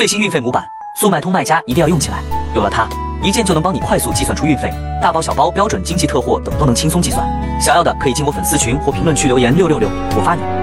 最新运费模板速卖通卖家一定要用起来。有了它一键就能帮你快速计算出运费大包小包标准经济特货等都能轻松计算。想要的可以进我粉丝群或评论区留言六六六我发你。